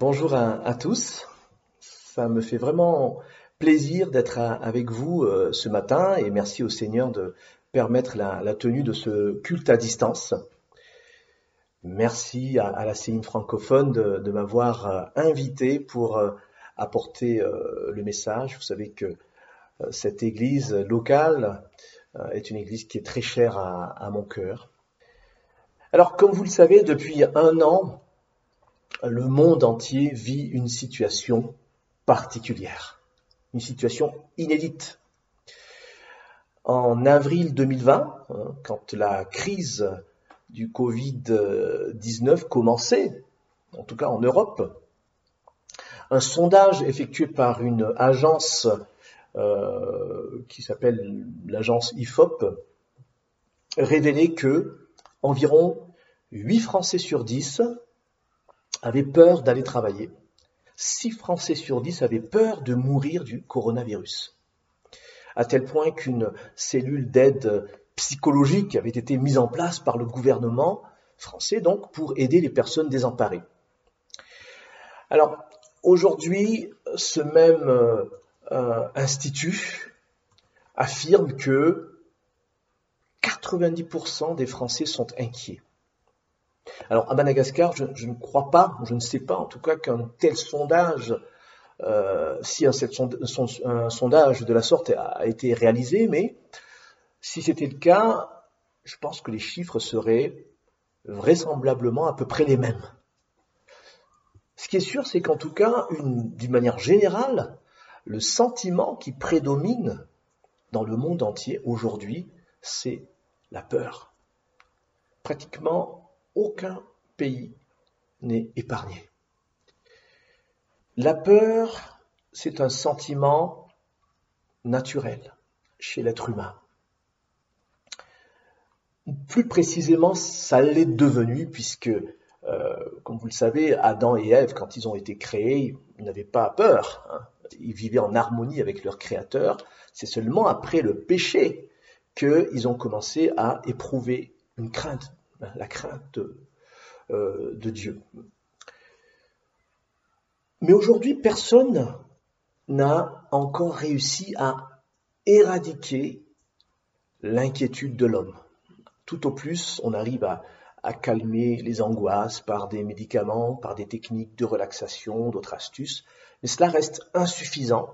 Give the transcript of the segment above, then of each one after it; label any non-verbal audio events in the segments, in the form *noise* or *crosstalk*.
Bonjour à, tous. Ça me fait vraiment plaisir d'être avec vous euh, ce matin et merci au Seigneur de permettre la, tenue de ce culte à distance. Merci à, la CIM francophone de, m'avoir euh, invité pour euh, apporter le message. Vous savez que cette église locale est une église qui est très chère à mon cœur. Alors, comme vous le savez, depuis un an, le monde entier vit une situation particulière, une situation inédite. En avril 2020, hein, quand la crise du Covid-19 commençait, en tout cas en Europe, un sondage effectué par une agence euh, qui s'appelle l'agence IFOP révélait que environ 8 Français sur 10 avaient peur d'aller travailler. 6 Français sur 10 avaient peur de mourir du coronavirus. À tel point qu'une cellule d'aide psychologique avait été mise en place par le gouvernement français, donc, pour aider les personnes désemparées. Alors, aujourd'hui, ce même euh, institut affirme que 90% des Français sont inquiets. Alors à Madagascar, je, ne crois pas, je ne sais pas en tout cas qu'un tel sondage, euh, si un, sondage de la sorte a, été réalisé, mais si c'était le cas, je pense que les chiffres seraient vraisemblablement à peu près les mêmes. Ce qui est sûr, c'est qu'en tout cas, d'une manière générale, le sentiment qui prédomine dans le monde entier aujourd'hui, c'est la peur. Pratiquement aucun pays n'est épargné. La peur, c'est un sentiment naturel chez l'être humain. Plus précisément, ça l'est devenu puisque, euh, comme vous le savez, Adam et Ève, quand ils ont été créés, n'avaient pas peur. Hein. Ils vivaient en harmonie avec leur Créateur. C'est seulement après le péché qu'ils ont commencé à éprouver une crainte la crainte euh, de Dieu. Mais aujourd'hui, personne n'a encore réussi à éradiquer l'inquiétude de l'homme. Tout au plus, on arrive à, calmer les angoisses par des médicaments, par des techniques de relaxation, d'autres astuces, mais cela reste insuffisant,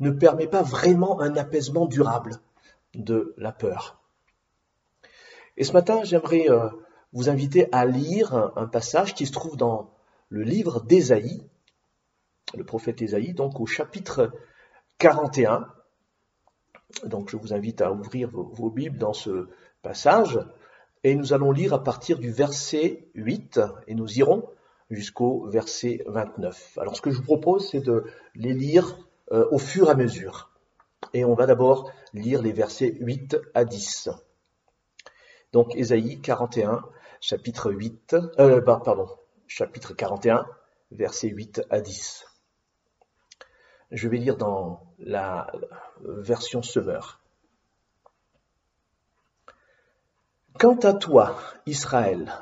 ne permet pas vraiment un apaisement durable de la peur. Et ce matin, j'aimerais euh, vous inviter à lire un, passage qui se trouve dans le livre d'Ésaïe, le prophète Ésaïe, donc au chapitre 41. Donc je vous invite à ouvrir vos, Bibles dans ce passage et nous allons lire à partir du verset 8 et nous irons jusqu'au verset 29. Alors ce que je vous propose, c'est de les lire euh, au fur et à mesure. Et on va d'abord lire les versets 8 à 10. Donc Ésaïe 41, chapitre 8, euh, bah, pardon, chapitre 41, versets 8 à 10. Je vais lire dans la version Semeur. Quant à toi, Israël,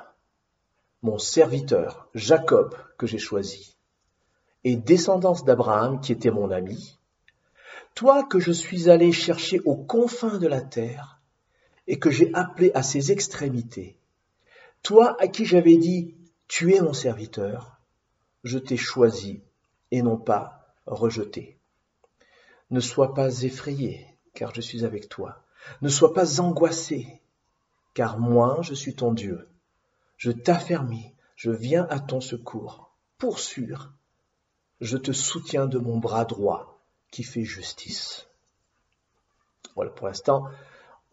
mon serviteur, Jacob, que j'ai choisi, et descendance d'Abraham, qui était mon ami, toi que je suis allé chercher aux confins de la terre, et que j'ai appelé à ses extrémités. Toi à qui j'avais dit, tu es mon serviteur, je t'ai choisi et non pas rejeté. Ne sois pas effrayé, car je suis avec toi. Ne sois pas angoissé, car moi je suis ton Dieu. Je t'affermis, je viens à ton secours. Pour sûr, je te soutiens de mon bras droit qui fait justice. Voilà pour l'instant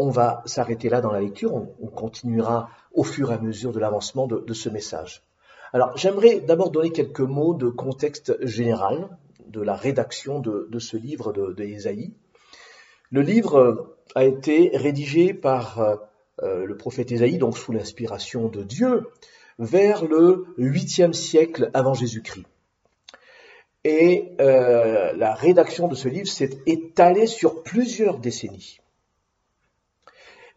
on va s'arrêter là dans la lecture, on, continuera au fur et à mesure de l'avancement de, ce message. Alors j'aimerais d'abord donner quelques mots de contexte général de la rédaction de, ce livre de, Le livre a été rédigé par euh, le prophète Ésaïe, donc sous l'inspiration de Dieu, vers le 8e siècle avant Jésus-Christ. Et euh, la rédaction de ce livre s'est étalée sur plusieurs décennies.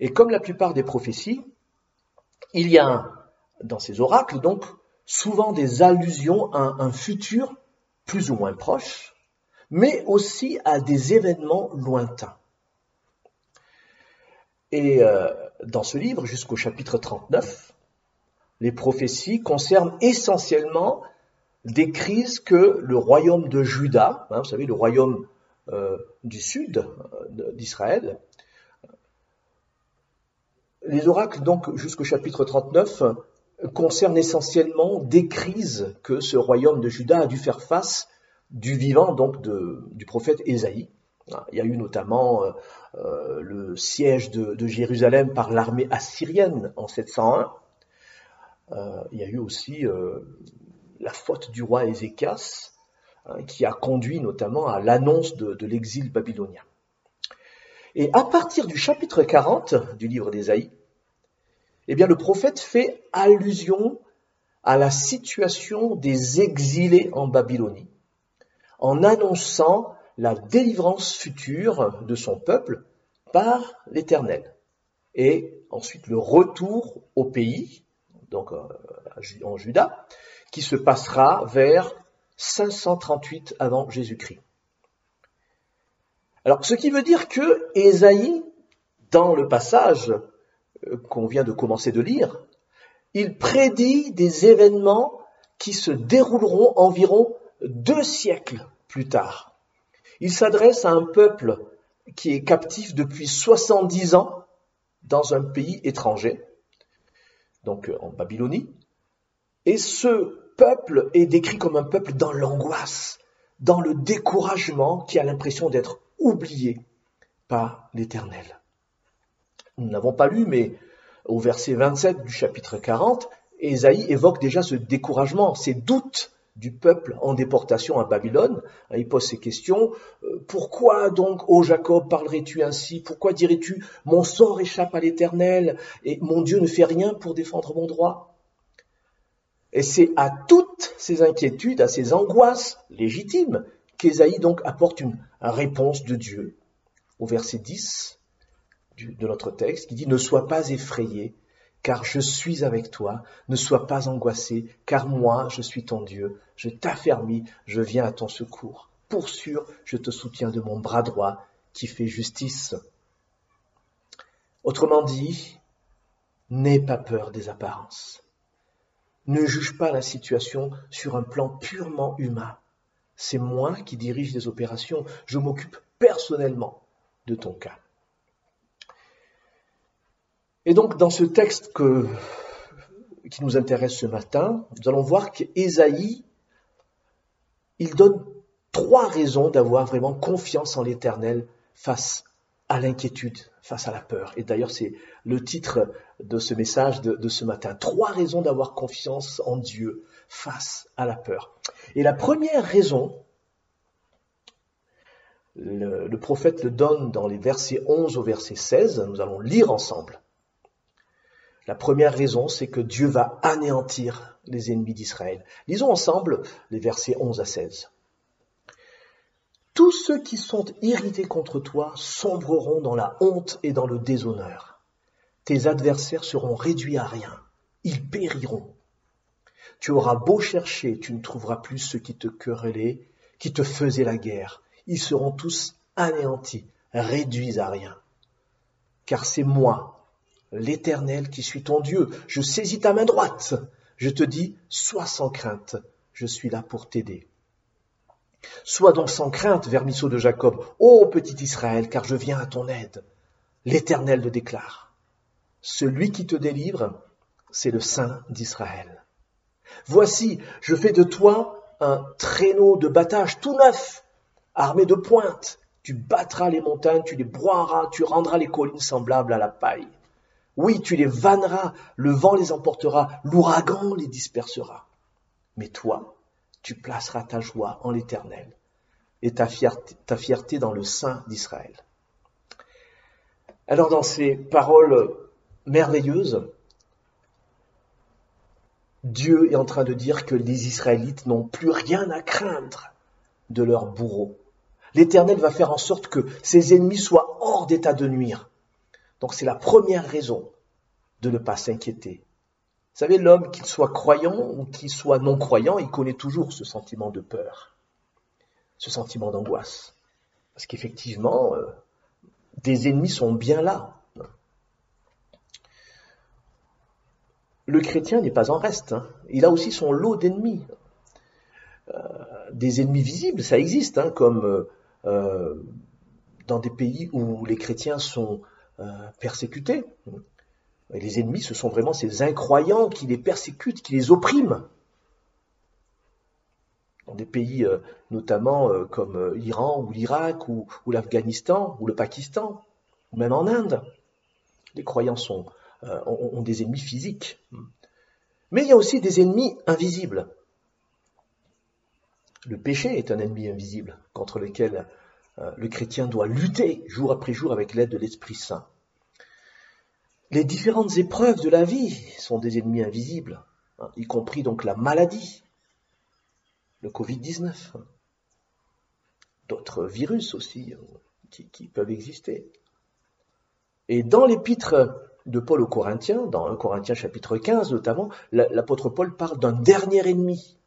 Et comme la plupart des prophéties, il y a dans ces oracles donc souvent des allusions à un futur plus ou moins proche, mais aussi à des événements lointains. Et euh, dans ce livre, jusqu'au chapitre 39, les prophéties concernent essentiellement des crises que le royaume de Juda, hein, vous savez, le royaume euh, du sud euh, d'Israël, les oracles, donc, jusqu'au chapitre 39, concernent essentiellement des crises que ce royaume de Juda a dû faire face du vivant, donc, du prophète Ésaïe. Il y a eu notamment euh, euh, le siège de, Jérusalem par l'armée assyrienne en 701. Euh, il y a eu aussi la faute du roi Ézéchias, hein, qui a conduit notamment à l'annonce de, de l'exil babylonien. Et à partir du chapitre 40 du livre d'Ésaïe, eh bien, le prophète fait allusion à la situation des exilés en Babylonie, en annonçant la délivrance future de son peuple par l'Éternel, et ensuite le retour au pays, donc euh, en Juda, qui se passera vers 538 avant Jésus-Christ. Alors, ce qui veut dire que Ésaïe, dans le passage euh, qu'on vient de commencer de lire, il prédit des événements qui se dérouleront environ deux siècles plus tard. Il s'adresse à un peuple qui est captif depuis 70 ans dans un pays étranger, donc euh, en Babylonie, et ce peuple est décrit comme un peuple dans l'angoisse, dans le découragement, qui a l'impression d'être oublié par l'Éternel nous n'avons pas lu, mais au verset 27 du chapitre 40, Ésaïe évoque déjà ce découragement, ces doutes du peuple en déportation à Babylone. Il pose ces questions. Euh, pourquoi donc, ô Jacob, parlerais-tu ainsi? Pourquoi dirais-tu, mon sort échappe à l'Éternel et mon Dieu ne fait rien pour défendre mon droit? Et c'est à toutes ces inquiétudes, à ces angoisses légitimes, qu'Ésaïe donc apporte une réponse de Dieu. Au verset 10, de notre texte qui dit Ne sois pas effrayé, car je suis avec toi, ne sois pas angoissé, car moi je suis ton Dieu, je t'affermis, je viens à ton secours. Pour sûr, je te soutiens de mon bras droit qui fait justice. Autrement dit, n'aie pas peur des apparences. Ne juge pas la situation sur un plan purement humain. C'est moi qui dirige les opérations, je m'occupe personnellement de ton cas. Et donc, dans ce texte qui nous intéresse ce matin, nous allons voir qu'Ésaïe, il donne trois raisons d'avoir vraiment confiance en l'Éternel face à l'inquiétude, face à la peur. Et d'ailleurs, c'est le titre de ce message de, ce matin. Trois raisons d'avoir confiance en Dieu face à la peur. Et la première raison, le, prophète le donne dans les versets 11 au verset 16, nous allons lire ensemble. La première raison, c'est que Dieu va anéantir les ennemis d'Israël. Lisons ensemble les versets 11 à 16. Tous ceux qui sont irrités contre toi sombreront dans la honte et dans le déshonneur. Tes adversaires seront réduits à rien. Ils périront. Tu auras beau chercher, tu ne trouveras plus ceux qui te querellaient, qui te faisaient la guerre. Ils seront tous anéantis, réduits à rien. Car c'est moi, l'Éternel qui suis ton Dieu. Je saisis ta main droite. Je te dis, sois sans crainte, je suis là pour t'aider. Sois donc sans crainte, vermisseau de Jacob, ô petit Israël, car je viens à ton aide. L'Éternel le déclare. Celui qui te délivre, c'est le Saint d'Israël. Voici, je fais de toi un traîneau de battage tout neuf, armé de pointes. Tu battras les montagnes, tu les broieras, tu rendras les collines semblables à la paille. Oui, tu les vanneras, le vent les emportera, l'ouragan les dispersera. Mais toi, tu placeras ta joie en l'Éternel et ta fierté, dans le sein d'Israël. Alors dans ces paroles merveilleuses, Dieu est en train de dire que les Israélites n'ont plus rien à craindre de leurs bourreaux. L'Éternel va faire en sorte que ses ennemis soient hors d'état de nuire. Donc c'est la première raison de ne pas s'inquiéter savez, l'homme, qu'il soit croyant ou qu'il soit non croyant, il connaît toujours ce sentiment de peur, ce sentiment d'angoisse. Parce qu'effectivement, euh, des ennemis sont bien là. Le chrétien n'est pas en reste. Hein. Il a aussi son lot d'ennemis. Euh, des ennemis visibles, ça existe, hein, comme euh, dans des pays où les chrétiens sont persécutés. Les ennemis, ce sont vraiment ces incroyants qui les persécutent, qui les oppriment. Dans des pays euh, notamment euh, comme euh, l'Iran ou l'Irak ou, l'Afghanistan ou le Pakistan, ou même en Inde, les croyants ont, des ennemis physiques. Mais il y a aussi des ennemis invisibles. Le péché est un ennemi invisible contre lequel le chrétien doit lutter jour après jour avec l'aide de l'Esprit Saint. Les différentes épreuves de la vie sont des ennemis invisibles, hein, y compris donc la maladie, le Covid-19, d'autres virus aussi euh, qui, peuvent exister. Et dans l'épître de Paul aux Corinthiens, dans 1 Corinthiens chapitre 15 notamment, l'apôtre Paul parle d'un dernier ennemi,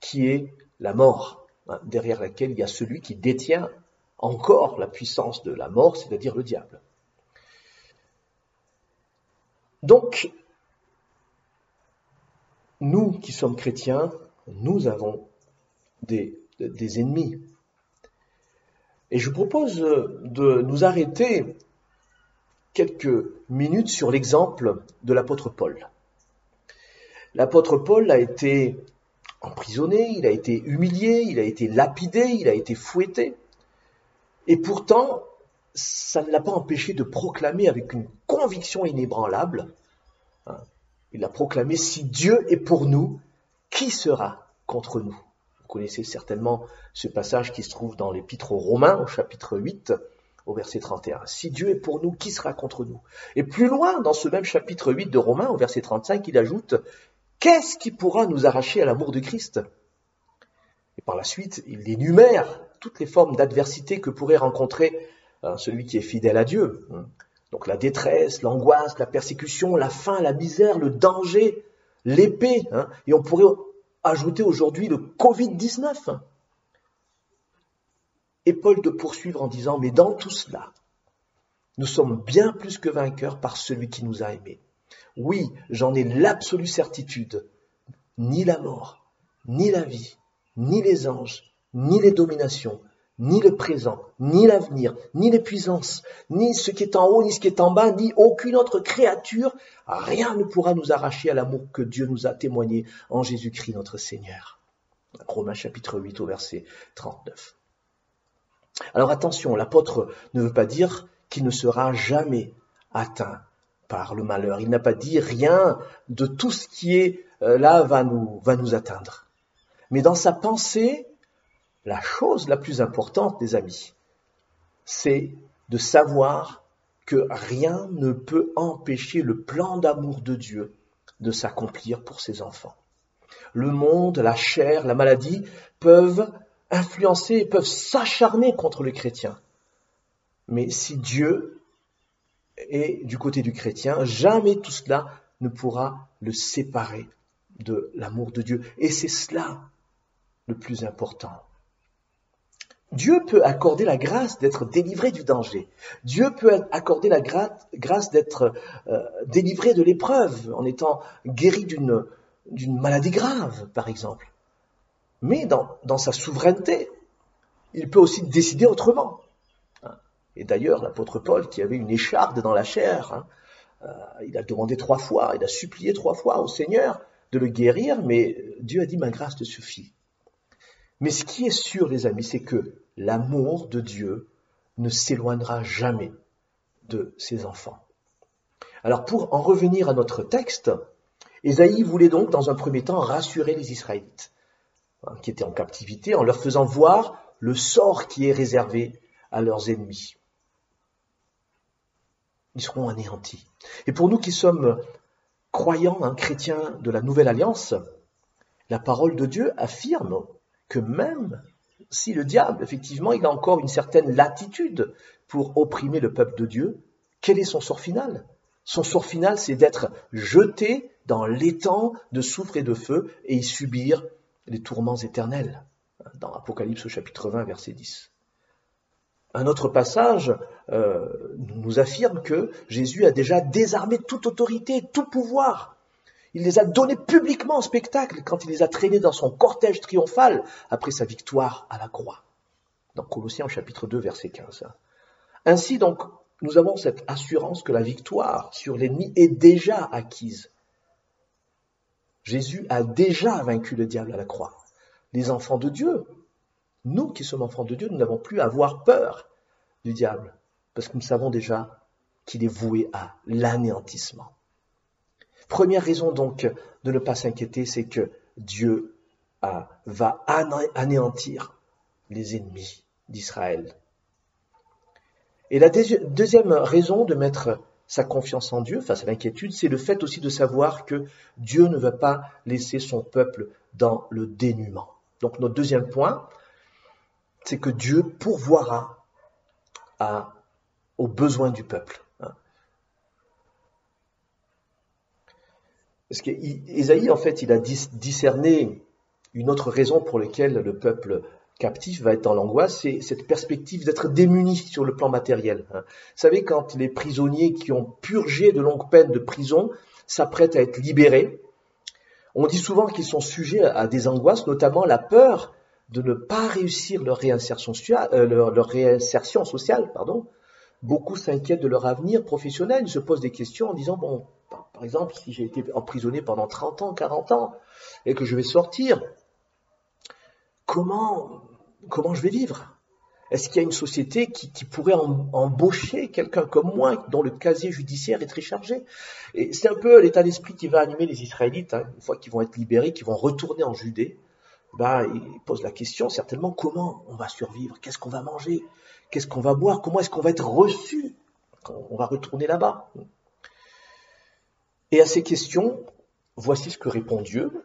qui est la mort, hein, derrière laquelle il y a celui qui détient encore la puissance de la mort, c'est-à-dire le diable. Donc, nous qui sommes chrétiens, nous avons des, ennemis. Et je propose de nous arrêter quelques minutes sur l'exemple de l'apôtre Paul. L'apôtre Paul a été emprisonné, il a été humilié, il a été lapidé, il a été fouetté. Et pourtant, ça ne l'a pas empêché de proclamer avec une conviction inébranlable. Hein, il a proclamé, si Dieu est pour nous, qui sera contre nous? Vous connaissez certainement ce passage qui se trouve dans l'épître aux Romains, au chapitre 8, au verset 31. Si Dieu est pour nous, qui sera contre nous? Et plus loin, dans ce même chapitre 8 de Romains, au verset 35, il ajoute, Qu'est-ce qui pourra nous arracher à l'amour de Christ? Et par la suite, il énumère toutes les formes d'adversité que pourrait rencontrer Hein, celui qui est fidèle à Dieu. Hein. Donc la détresse, l'angoisse, la persécution, la faim, la misère, le danger, l'épée. Hein. et on pourrait ajouter aujourd'hui le Covid-19. Et Paul de poursuivre en disant, mais dans tout cela, nous sommes bien plus que vainqueurs par celui qui nous a aimés. Oui, j'en ai l'absolue certitude. Ni la mort, ni la vie, ni les anges, ni les dominations, ni le présent, ni l'avenir, ni l'épuisance, ni ce qui est en haut, ni ce qui est en bas, ni aucune autre créature, rien ne pourra nous arracher à l'amour que Dieu nous a témoigné en Jésus-Christ notre Seigneur. Romains chapitre 8 au verset 39. Alors attention, l'apôtre ne veut pas dire qu'il ne sera jamais atteint par le malheur. Il n'a pas dit rien de tout ce qui est euh, là va nous, va nous atteindre. Mais dans sa pensée, la chose la plus importante, des amis, c'est de savoir que rien ne peut empêcher le plan d'amour de Dieu de s'accomplir pour ses enfants. Le monde, la chair, la maladie peuvent influencer, peuvent s'acharner contre le chrétien. Mais si Dieu est du côté du chrétien, jamais tout cela ne pourra le séparer de l'amour de Dieu. Et c'est cela le plus important. Dieu peut accorder la grâce d'être délivré du danger. Dieu peut accorder la grâce d'être euh, délivré de l'épreuve en étant guéri d'une, maladie grave, par exemple. Mais dans, sa souveraineté, il peut aussi décider autrement. Et d'ailleurs, l'apôtre Paul, qui avait une écharde dans la chair, hein, euh, il a demandé trois fois, il a supplié trois fois au Seigneur de le guérir, mais Dieu a dit, ma grâce te suffit. Mais ce qui est sûr, les amis, c'est que l'amour de Dieu ne s'éloignera jamais de ses enfants. Alors pour en revenir à notre texte, Ésaïe voulait donc dans un premier temps rassurer les Israélites hein, qui étaient en captivité en leur faisant voir le sort qui est réservé à leurs ennemis. Ils seront anéantis. Et pour nous qui sommes croyants, hein, chrétiens de la Nouvelle Alliance, la parole de Dieu affirme que même si le diable, effectivement, il a encore une certaine latitude pour opprimer le peuple de Dieu, quel est son sort final? Son sort final, c'est d'être jeté dans l'étang de soufre et de feu et y subir les tourments éternels. Dans Apocalypse chapitre 20, verset 10. Un autre passage euh, nous affirme que Jésus a déjà désarmé toute autorité, tout pouvoir. Il les a donnés publiquement en spectacle quand il les a traînés dans son cortège triomphal après sa victoire à la croix. Dans Colossiens chapitre 2, verset 15. Ainsi donc, nous avons cette assurance que la victoire sur l'ennemi est déjà acquise. Jésus a déjà vaincu le diable à la croix. Les enfants de Dieu, nous qui sommes enfants de Dieu, nous n'avons plus à avoir peur du diable, parce que nous savons déjà qu'il est voué à l'anéantissement. Première raison donc de ne pas s'inquiéter, c'est que Dieu va anéantir les ennemis d'Israël. Et la deuxième raison de mettre sa confiance en Dieu face à l'inquiétude, c'est le fait aussi de savoir que Dieu ne va pas laisser son peuple dans le dénuement. Donc notre deuxième point, c'est que Dieu pourvoira aux besoins du peuple. Parce en fait, il a discerné une autre raison pour laquelle le peuple captif va être dans l'angoisse, c'est cette perspective d'être démuni sur le plan matériel. Hein. Vous savez, quand les prisonniers qui ont purgé de longues peines de prison s'apprêtent à être libérés, on dit souvent qu'ils sont sujets à des angoisses, notamment la peur de ne pas réussir leur réinsertion, euh, sociale. Beaucoup s'inquiètent de leur avenir professionnel, ils se posent des questions en disant, bon, par exemple, si j'ai été emprisonné pendant 30 ans, 40 ans, et que je vais sortir, comment, comment je vais vivre? Est-ce qu'il y a une société qui, pourrait embaucher quelqu'un comme moi, dont le casier judiciaire est très chargé? Et c'est un peu l'état d'esprit qui va animer les Israélites, hein, une fois qu'ils vont être libérés, qu'ils vont retourner en Judée. Bah, ils posent la question certainement comment on va survivre, qu'est-ce qu'on va manger, qu'est-ce qu'on va boire, comment est-ce qu'on va être reçu? Quand on va retourner là-bas. Et à ces questions, voici ce que répond Dieu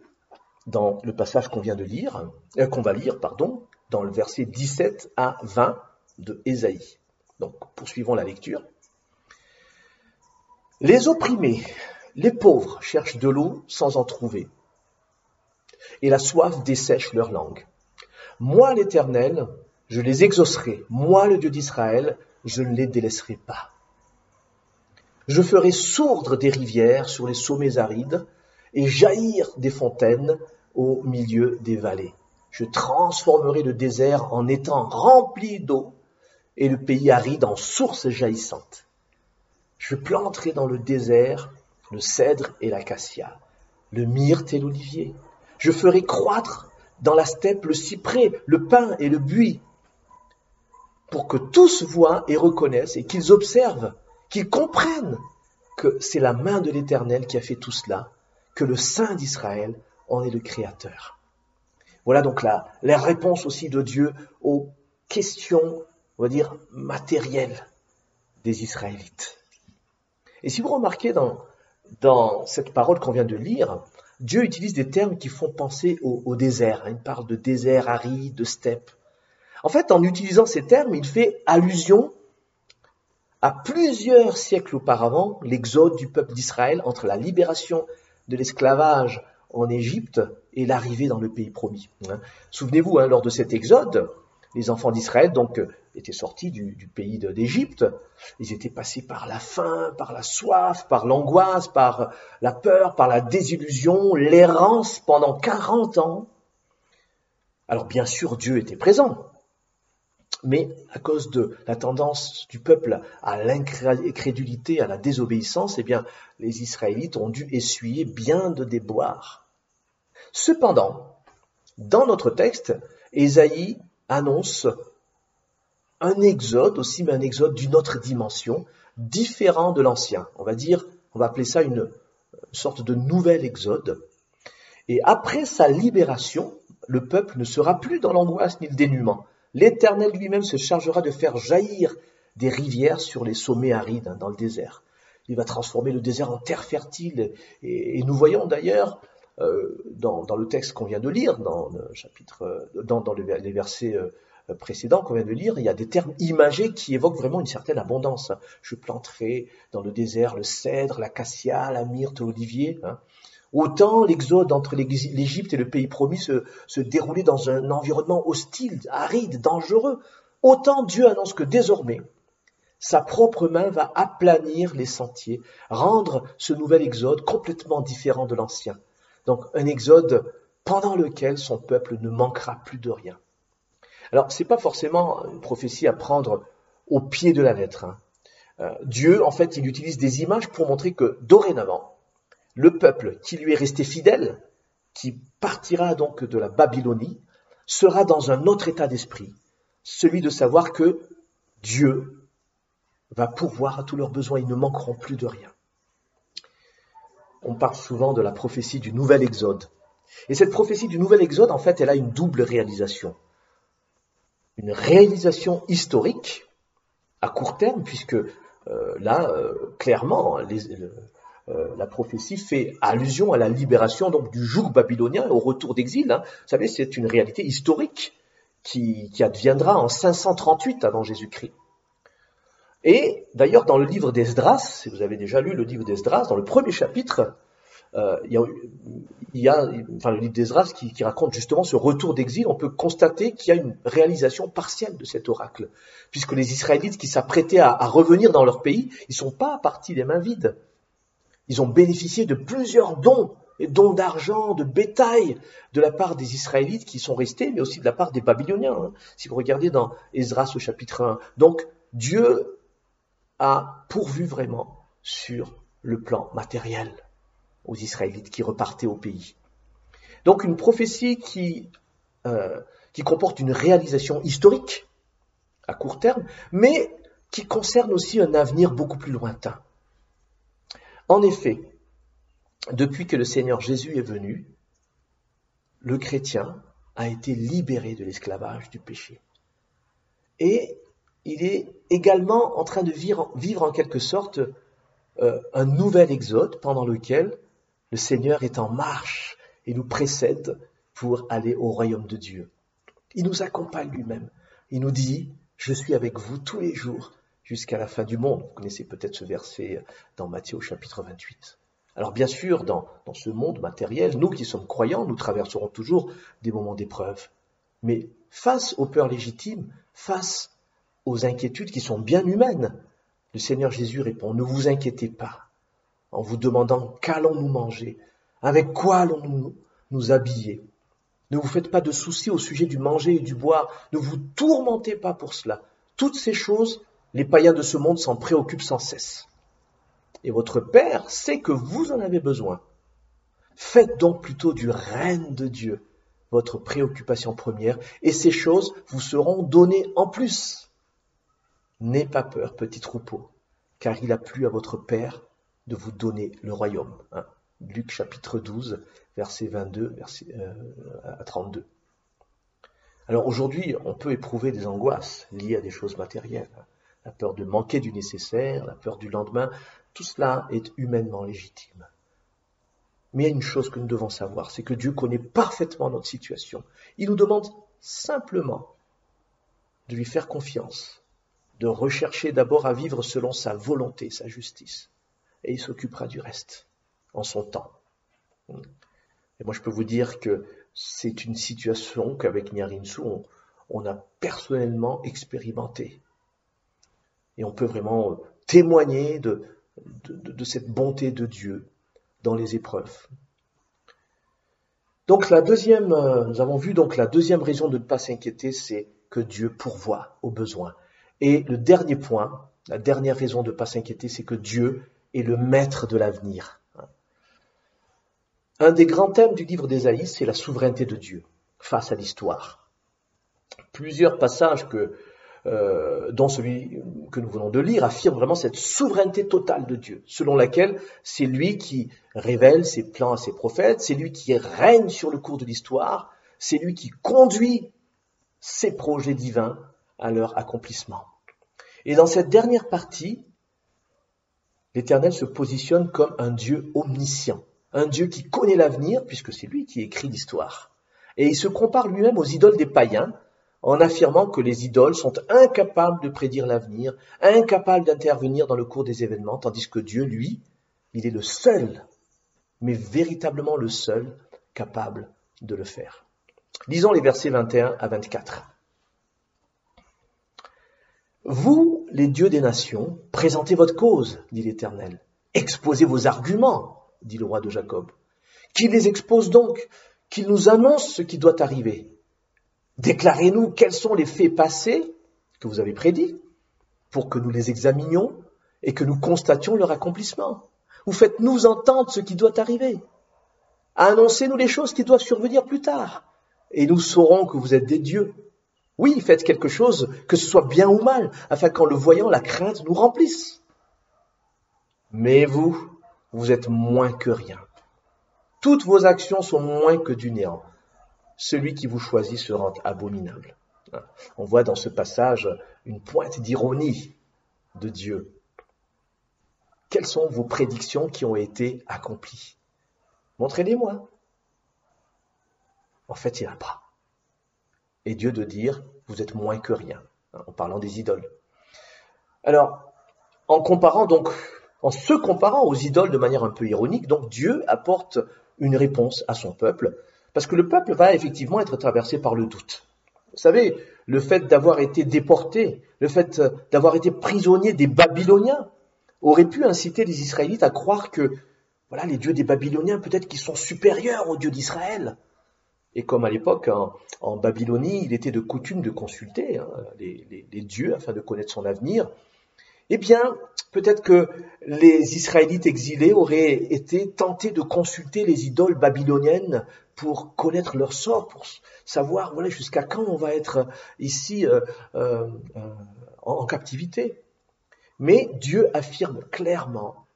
dans le passage qu'on vient de lire, euh, qu'on va lire, pardon, dans le verset 17 à 20 de Ésaïe. Donc, poursuivons la lecture. Les opprimés, les pauvres cherchent de l'eau sans en trouver, et la soif dessèche leur langue. Moi, l'Éternel, je les exaucerai, moi, le Dieu d'Israël, je ne les délaisserai pas. Je ferai sourdre des rivières sur les sommets arides, et jaillir des fontaines au milieu des vallées. Je transformerai le désert en étang rempli d'eau et le pays aride en source jaillissante. Je planterai dans le désert le cèdre et l'acacia, le myrte et l'olivier. Je ferai croître dans la steppe le cyprès, le pin et le buis, pour que tous voient et reconnaissent et qu'ils observent, qu'ils comprennent que c'est la main de l'Éternel qui a fait tout cela, que le Saint d'Israël en est le Créateur. Voilà donc la, la réponse aussi de Dieu aux questions, on va dire, matérielles des Israélites. Et si vous remarquez dans, dans cette parole qu'on vient de lire, Dieu utilise des termes qui font penser au, désert. Il parle de désert aride, de steppe. En fait, en utilisant ces termes, il fait allusion à plusieurs siècles auparavant, l'exode du peuple d'Israël entre la libération de l'esclavage en Égypte et l'arrivée dans le pays promis. Hein. Souvenez-vous, hein, lors de cet exode, les enfants d'Israël donc étaient sortis du, pays d'Égypte. Ils étaient passés par la faim, par la soif, par l'angoisse, par la peur, par la désillusion, l'errance pendant 40 ans. Alors bien sûr, Dieu était présent, mais à cause de la tendance du peuple à l'incrédulité, à la désobéissance, eh bien, les Israélites ont dû essuyer bien de déboires. Cependant, dans notre texte, Ésaïe annonce un exode aussi, mais un exode d'une autre dimension, différent de l'ancien. On va dire, on va appeler ça une sorte de nouvel exode. Et après sa libération, le peuple ne sera plus dans l'angoisse ni le dénuement. L'Éternel lui-même se chargera de faire jaillir des rivières sur les sommets arides hein, dans le désert. Il va transformer le désert en terre fertile. Et, nous voyons d'ailleurs euh, dans, le texte qu'on vient de lire, dans le chapitre, dans, les versets précédents qu'on vient de lire, il y a des termes imagés qui évoquent vraiment une certaine abondance. Je planterai dans le désert le cèdre, l'acacia, la myrte, l'olivier. Hein. Autant l'exode entre l'Égypte et le pays promis se, déroulait dans un environnement hostile, aride, dangereux, autant Dieu annonce que désormais, sa propre main va aplanir les sentiers, rendre ce nouvel exode complètement différent de l'ancien. Donc un exode pendant lequel son peuple ne manquera plus de rien. Alors c'est pas forcément une prophétie à prendre au pied de la lettre. Hein. Euh, Dieu, en fait, il utilise des images pour montrer que dorénavant, le peuple qui lui est resté fidèle, qui partira donc de la Babylonie, sera dans un autre état d'esprit, celui de savoir que Dieu va pourvoir à tous leurs besoins, ils ne manqueront plus de rien. On parle souvent de la prophétie du nouvel exode. Et cette prophétie du nouvel exode, en fait, elle a une double réalisation. Une réalisation historique à court terme, puisque euh, là, euh, clairement, euh, la prophétie fait allusion à la libération donc du joug babylonien, au retour d'exil. Hein. Vous savez, c'est une réalité historique qui, adviendra en 538 avant Jésus-Christ. Et d'ailleurs, dans le livre d'Esdras, si vous avez déjà lu le livre d'Esdras, dans le premier chapitre, euh, il, y a, le livre d'Esdras qui, raconte justement ce retour d'exil, on peut constater qu'il y a une réalisation partielle de cet oracle, puisque les Israélites qui s'apprêtaient à, revenir dans leur pays, ils sont pas partis les mains vides. Ils ont bénéficié de plusieurs dons, dons d'argent, de bétail, de la part des Israélites qui sont restés, mais aussi de la part des Babyloniens. Hein, si vous regardez dans Esdras au chapitre 1. Donc Dieu a pourvu vraiment sur le plan matériel aux Israélites qui repartaient au pays. Donc une prophétie qui, euh, qui comporte une réalisation historique à court terme, mais qui concerne aussi un avenir beaucoup plus lointain. En effet, depuis que le Seigneur Jésus est venu, le chrétien a été libéré de l'esclavage du péché. Et il est également en train de vivre, en quelque sorte euh, un nouvel exode pendant lequel le Seigneur est en marche et nous précède pour aller au royaume de Dieu. Il nous accompagne lui-même. Il nous dit, je suis avec vous tous les jours jusqu'à la fin du monde. Vous connaissez peut-être ce verset dans Matthieu au chapitre 28. Alors bien sûr, dans, dans ce monde matériel, nous qui sommes croyants, nous traverserons toujours des moments d'épreuve. Mais face aux peurs légitimes, face aux inquiétudes qui sont bien humaines. Le Seigneur Jésus répond, ne vous inquiétez pas, en vous demandant qu'allons-nous manger, avec quoi allons-nous nous habiller. Ne vous faites pas de soucis au sujet du manger et du boire, ne vous tourmentez pas pour cela. Toutes ces choses, les païens de ce monde s'en préoccupent sans cesse. Et votre Père sait que vous en avez besoin. Faites donc plutôt du règne de Dieu votre préoccupation première, et ces choses vous seront données en plus. N'aie pas peur, petit troupeau, car il a plu à votre Père de vous donner le royaume. Hein. Luc chapitre 12, verset 22 verset, à 32. Alors aujourd'hui, on peut éprouver des angoisses liées à des choses matérielles. La peur de manquer du nécessaire, la peur du lendemain, tout cela est humainement légitime. Mais il y a une chose que nous devons savoir, c'est que Dieu connaît parfaitement notre situation. Il nous demande simplement de lui faire confiance de rechercher d'abord à vivre selon sa volonté, sa justice. Et il s'occupera du reste, en son temps. Et moi, je peux vous dire que c'est une situation qu'avec Nyarinsu, on, a personnellement expérimenté. Et on peut vraiment témoigner de, cette bonté de Dieu dans les épreuves. Donc la deuxième, nous avons vu donc la deuxième raison de ne pas s'inquiéter, c'est que Dieu pourvoit aux besoins. Et le dernier point, la dernière raison de ne pas s'inquiéter, c'est que Dieu est le maître de l'avenir. Un des grands thèmes du livre d'Ésaïe, c'est la souveraineté de Dieu face à l'histoire. Plusieurs passages que, euh, dont celui que nous venons de lire affirment vraiment cette souveraineté totale de Dieu, selon laquelle c'est lui qui révèle ses plans à ses prophètes, c'est lui qui règne sur le cours de l'histoire, c'est lui qui conduit ses projets divins à leur accomplissement. Et dans cette dernière partie, l'Éternel se positionne comme un Dieu omniscient, un Dieu qui connaît l'avenir, puisque c'est lui qui écrit l'histoire. Et il se compare lui-même aux idoles des païens, en affirmant que les idoles sont incapables de prédire l'avenir, incapables d'intervenir dans le cours des événements, tandis que Dieu, lui, il est le seul, mais véritablement le seul, capable de le faire. Lisons les versets 21 à 24. Vous, les dieux des nations, présentez votre cause, dit l'Éternel. Exposez vos arguments, dit le roi de Jacob. Qu'il les expose donc, qu'il nous annonce ce qui doit arriver. Déclarez-nous quels sont les faits passés que vous avez prédits, pour que nous les examinions et que nous constations leur accomplissement. Ou faites-nous entendre ce qui doit arriver. Annoncez-nous les choses qui doivent survenir plus tard, et nous saurons que vous êtes des dieux. Oui, faites quelque chose, que ce soit bien ou mal, afin qu'en le voyant, la crainte nous remplisse. Mais vous, vous êtes moins que rien. Toutes vos actions sont moins que du néant celui qui vous choisit se rend abominable. On voit dans ce passage une pointe d'ironie de Dieu. Quelles sont vos prédictions qui ont été accomplies? Montrez-les-moi. En fait, il n'y en a pas. Et Dieu de dire, vous êtes moins que rien, hein, en parlant des idoles. Alors, en comparant donc, en se comparant aux idoles de manière un peu ironique, donc Dieu apporte une réponse à son peuple parce que le peuple va effectivement être traversé par le doute. Vous savez, le fait d'avoir été déporté, le fait d'avoir été prisonnier des Babyloniens, aurait pu inciter les Israélites à croire que, voilà, les dieux des Babyloniens, peut-être qu'ils sont supérieurs aux dieux d'Israël. Et comme à l'époque, en, Babylonie, il était de coutume de consulter hein, les dieux afin de connaître son avenir, eh bien, peut-être que les Israélites exilés auraient été tentés de consulter les idoles babyloniennes pour connaître leur sort, pour savoir voilà jusqu'à quand on va être ici euh, euh, en, captivité. Mais Dieu affirme clairement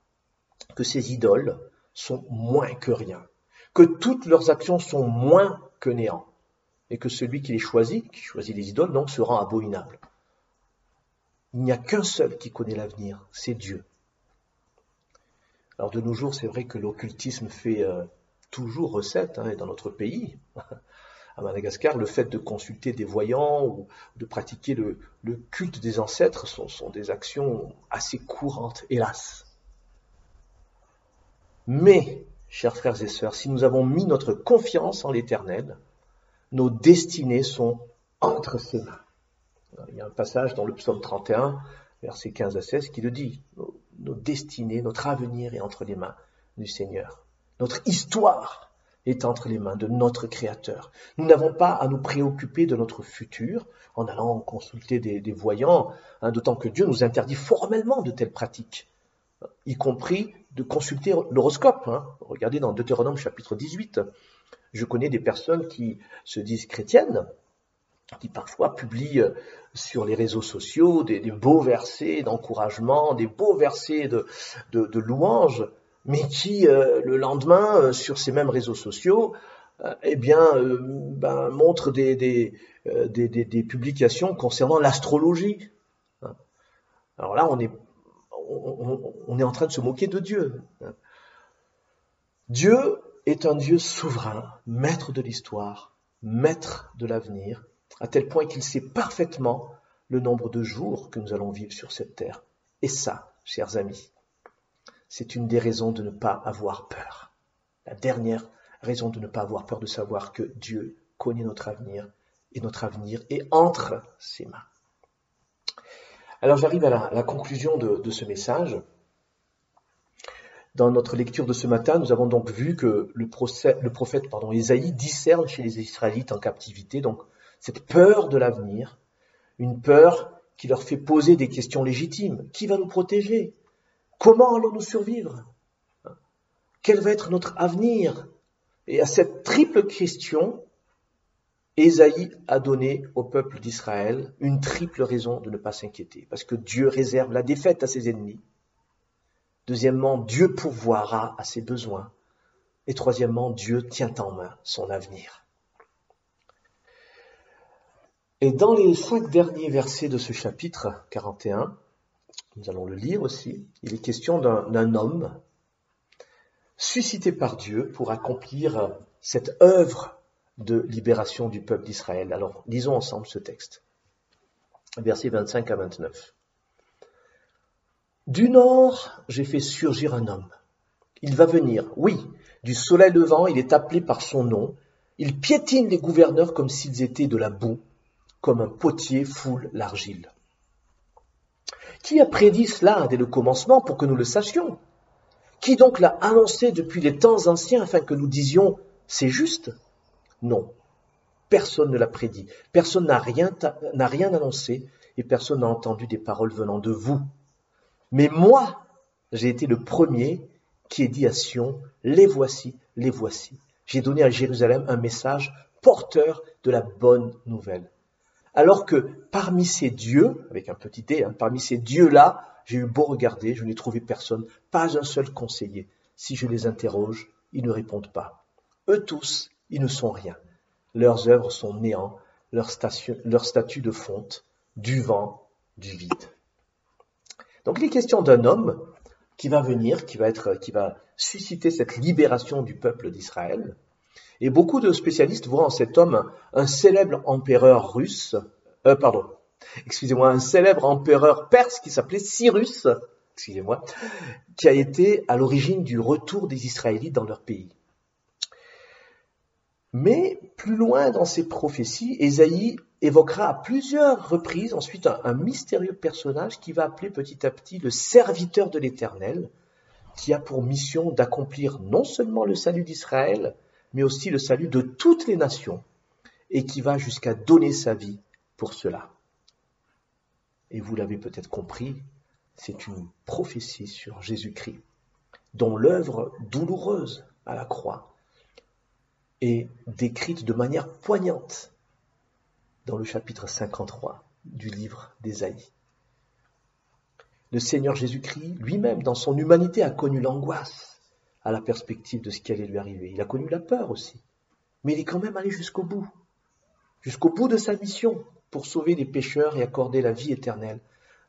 que ces idoles sont moins que rien, que toutes leurs actions sont moins que néant, et que celui qui les choisit, qui choisit les idoles, donc se rend abominable. Il n'y a qu'un seul qui connaît l'avenir, c'est Dieu. Alors de nos jours, c'est vrai que l'occultisme fait euh, toujours recette, hein, et dans notre pays, *laughs* à Madagascar, le fait de consulter des voyants ou de pratiquer le, culte des ancêtres sont, sont, des actions assez courantes, hélas. Mais, chers frères et sœurs, si nous avons mis notre confiance en l'Éternel, nos destinées sont entre ses mains. Il y a un passage dans le psaume 31, versets 15 à 16, qui le dit. Nos, destinées, notre avenir est entre les mains du Seigneur. Notre histoire est entre les mains de notre Créateur. Nous n'avons pas à nous préoccuper de notre futur en allant consulter des, voyants, hein, d'autant que Dieu nous interdit formellement de telles pratiques, y compris de consulter l'horoscope. Hein. Regardez dans Deutéronome chapitre 18. Je connais des personnes qui se disent chrétiennes, qui parfois publient euh, sur les réseaux sociaux des, beaux versets d'encouragement, des beaux versets de, de, louange, mais qui euh, le lendemain, euh, sur ces mêmes réseaux sociaux, eh bien, ben, montrent des, publications concernant l'astrologie. Alors là, on est, on, est en train de se moquer de Dieu. Dieu est un Dieu souverain, maître de l'histoire, maître de l'avenir, à tel point qu'il sait parfaitement le nombre de jours que nous allons vivre sur cette terre. Et ça, chers amis, c'est une des raisons de ne pas avoir peur. La dernière raison de ne pas avoir peur de savoir que Dieu connaît notre avenir et notre avenir est entre ses mains. Alors j'arrive à la, conclusion de, ce message. Dans notre lecture de ce matin, nous avons donc vu que le, prophète pardon, Isaïe discerne chez les Israélites en captivité donc cette peur de l'avenir, une peur qui leur fait poser des questions légitimes. Qui va nous protéger? Comment allons-nous survivre? Quel va être notre avenir? Et à cette triple question, Ésaïe a donné au peuple d'Israël une triple raison de ne pas s'inquiéter, parce que Dieu réserve la défaite à ses ennemis. Deuxièmement, Dieu pourvoira à ses besoins. Et troisièmement, Dieu tient en main son avenir. Et dans les cinq derniers versets de ce chapitre 41, nous allons le lire aussi, il est question d'un homme suscité par Dieu pour accomplir cette œuvre de libération du peuple d'Israël. Alors, lisons ensemble ce texte. Versets 25 à 29. Du nord, j'ai fait surgir un homme. Il va venir, oui, du soleil levant, il est appelé par son nom. Il piétine les gouverneurs comme s'ils étaient de la boue, comme un potier foule l'argile. Qui a prédit cela dès le commencement pour que nous le sachions? Qui donc l'a annoncé depuis les temps anciens afin que nous disions c'est juste? Non, personne ne l'a prédit, personne n'a rien, annoncé et personne n'a entendu des paroles venant de vous. Mais moi, j'ai été le premier qui ai dit à Sion, les voici, les voici. J'ai donné à Jérusalem un message porteur de la bonne nouvelle. Alors que parmi ces dieux, avec un petit dé, hein, parmi ces dieux-là, j'ai eu beau regarder, je n'ai trouvé personne, pas un seul conseiller. Si je les interroge, ils ne répondent pas. Eux tous, ils ne sont rien. Leurs œuvres sont néants, leur, leur statut de fonte, du vent, du vide. Donc il est question d'un homme qui va venir, qui va être, qui va susciter cette libération du peuple d'Israël. Et beaucoup de spécialistes voient en cet homme un célèbre empereur russe, euh, pardon, excusez-moi, un célèbre empereur perse qui s'appelait Cyrus, excusez-moi, qui a été à l'origine du retour des Israélites dans leur pays. Mais plus loin dans ses prophéties, Ésaïe évoquera à plusieurs reprises ensuite un, mystérieux personnage qui va appeler petit à petit le serviteur de l'Éternel, qui a pour mission d'accomplir non seulement le salut d'Israël, mais aussi le salut de toutes les nations, et qui va jusqu'à donner sa vie pour cela. Et vous l'avez peut-être compris, c'est une prophétie sur Jésus-Christ, dont l'œuvre douloureuse à la croix est décrite de manière poignante dans le chapitre 53 du livre d'Ésaïe. Le Seigneur Jésus-Christ lui-même, dans son humanité, a connu l'angoisse à la perspective de ce qui allait lui arriver. Il a connu la peur aussi. Mais il est quand même allé jusqu'au bout, jusqu'au bout de sa mission pour sauver les pécheurs et accorder la vie éternelle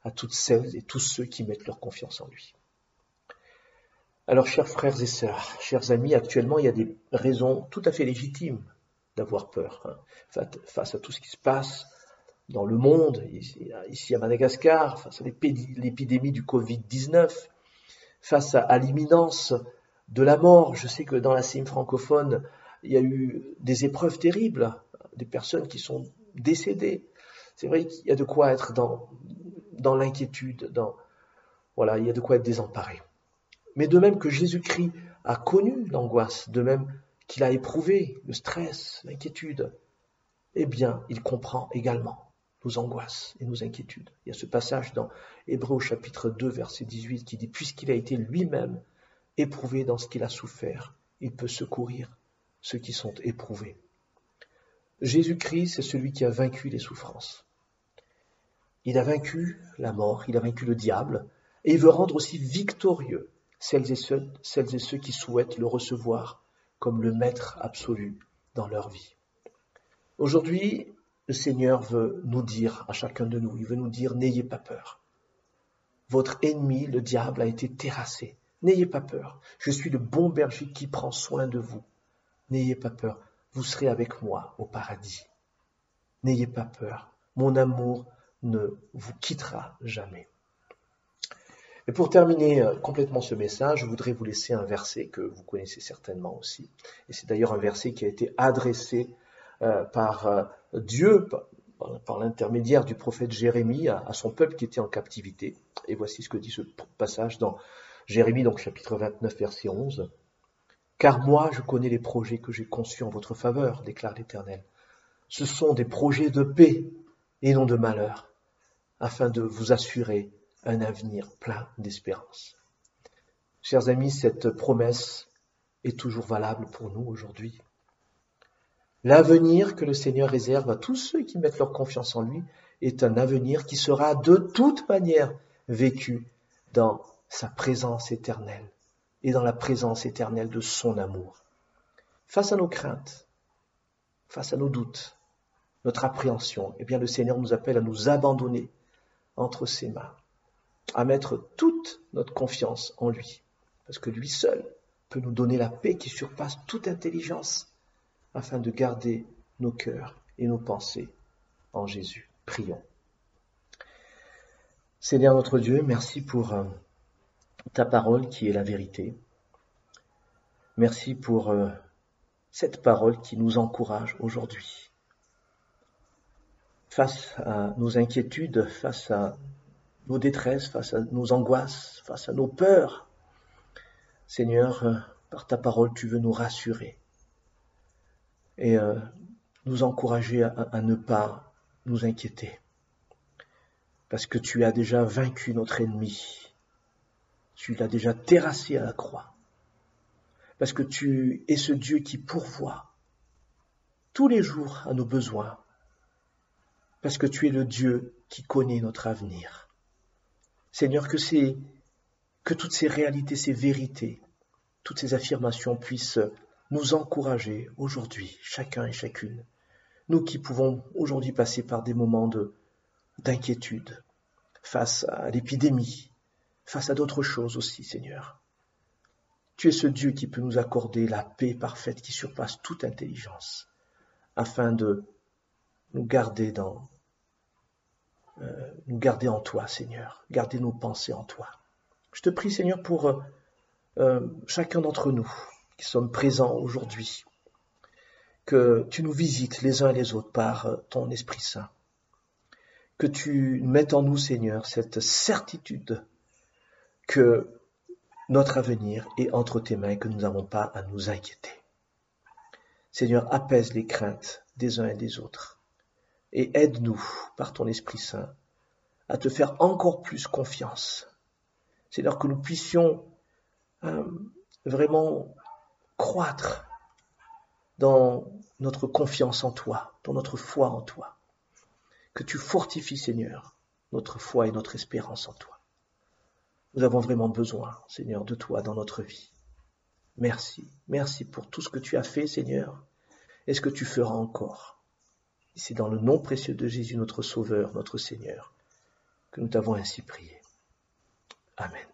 à toutes celles et tous ceux qui mettent leur confiance en lui. Alors, chers frères et sœurs, chers amis, actuellement, il y a des raisons tout à fait légitimes d'avoir peur hein, face à tout ce qui se passe dans le monde, ici à Madagascar, face à l'épidémie du Covid-19, face à, l'imminence de la mort. Je sais que dans la CIM francophone, il y a eu des épreuves terribles, des personnes qui sont décédées. C'est vrai qu'il y a de quoi être dans, dans l'inquiétude, dans, voilà, il y a de quoi être désemparé. Mais de même que Jésus-Christ a connu l'angoisse, de même qu'il a éprouvé le stress, l'inquiétude, eh bien, il comprend également nos angoisses et nos inquiétudes. Il y a ce passage dans Hébreu chapitre 2, verset 18 qui dit, puisqu'il a été lui-même éprouvé dans ce qu'il a souffert, il peut secourir ceux qui sont éprouvés. Jésus-Christ, c'est celui qui a vaincu les souffrances. Il a vaincu la mort, il a vaincu le diable, et il veut rendre aussi victorieux celles et ceux, celles et ceux qui souhaitent le recevoir comme le maître absolu dans leur vie. Aujourd'hui, le Seigneur veut nous dire à chacun de nous, il veut nous dire, n'ayez pas peur. Votre ennemi, le diable, a été terrassé. N'ayez pas peur. Je suis le bon berger qui prend soin de vous. N'ayez pas peur. Vous serez avec moi au paradis. N'ayez pas peur. Mon amour ne vous quittera jamais. Et pour terminer euh, complètement ce message, je voudrais vous laisser un verset que vous connaissez certainement aussi. Et c'est d'ailleurs un verset qui a été adressé euh, par euh, Dieu, par, l'intermédiaire du prophète Jérémie, à, son peuple qui était en captivité. Et voici ce que dit ce passage dans Jérémie, donc chapitre 29, verset 11. Car moi, je connais les projets que j'ai conçus en votre faveur, déclare l'Éternel. Ce sont des projets de paix et non de malheur, afin de vous assurer un avenir plein d'espérance. Chers amis, cette promesse est toujours valable pour nous aujourd'hui. L'avenir que le Seigneur réserve à tous ceux qui mettent leur confiance en lui est un avenir qui sera de toute manière vécu dans sa présence éternelle et dans la présence éternelle de son amour. Face à nos craintes, face à nos doutes, notre appréhension, eh bien le Seigneur nous appelle à nous abandonner entre ses mains à mettre toute notre confiance en lui, parce que lui seul peut nous donner la paix qui surpasse toute intelligence, afin de garder nos cœurs et nos pensées en Jésus. Prions. Seigneur notre Dieu, merci pour euh, ta parole qui est la vérité. Merci pour euh, cette parole qui nous encourage aujourd'hui. Face à nos inquiétudes, face à nos détresses, face à nos angoisses, face à nos peurs, Seigneur, euh, par ta parole, tu veux nous rassurer et euh, nous encourager à, ne pas nous inquiéter. Parce que tu as déjà vaincu notre ennemi. Tu l'as déjà terrassé à la croix. Parce que tu es ce Dieu qui pourvoit tous les jours à nos besoins. Parce que tu es le Dieu qui connaît notre avenir. Seigneur, que c'est, que toutes ces réalités, ces vérités, toutes ces affirmations puissent nous encourager aujourd'hui, chacun et chacune, nous qui pouvons aujourd'hui passer par des moments de, d'inquiétude face à l'épidémie, face à d'autres choses aussi, Seigneur. Tu es ce Dieu qui peut nous accorder la paix parfaite qui surpasse toute intelligence, afin de nous garder dans, euh, nous garder en toi, Seigneur, garder nos pensées en toi. Je te prie, Seigneur, pour euh, euh, chacun d'entre nous qui sommes présents aujourd'hui, que tu nous visites les uns et les autres par ton Esprit Saint, que tu mettes en nous, Seigneur, cette certitude que notre avenir est entre tes mains et que nous n'avons pas à nous inquiéter. Seigneur, apaise les craintes des uns et des autres et aide-nous par ton Esprit Saint à te faire encore plus confiance. Seigneur, que nous puissions euh, vraiment croître dans notre confiance en toi, dans notre foi en toi. Que tu fortifies, Seigneur, notre foi et notre espérance en toi. Nous avons vraiment besoin, Seigneur, de toi dans notre vie. Merci, merci pour tout ce que tu as fait, Seigneur, et ce que tu feras encore? c'est dans le nom précieux de Jésus, notre Sauveur, notre Seigneur, que nous t'avons ainsi prié. Amen.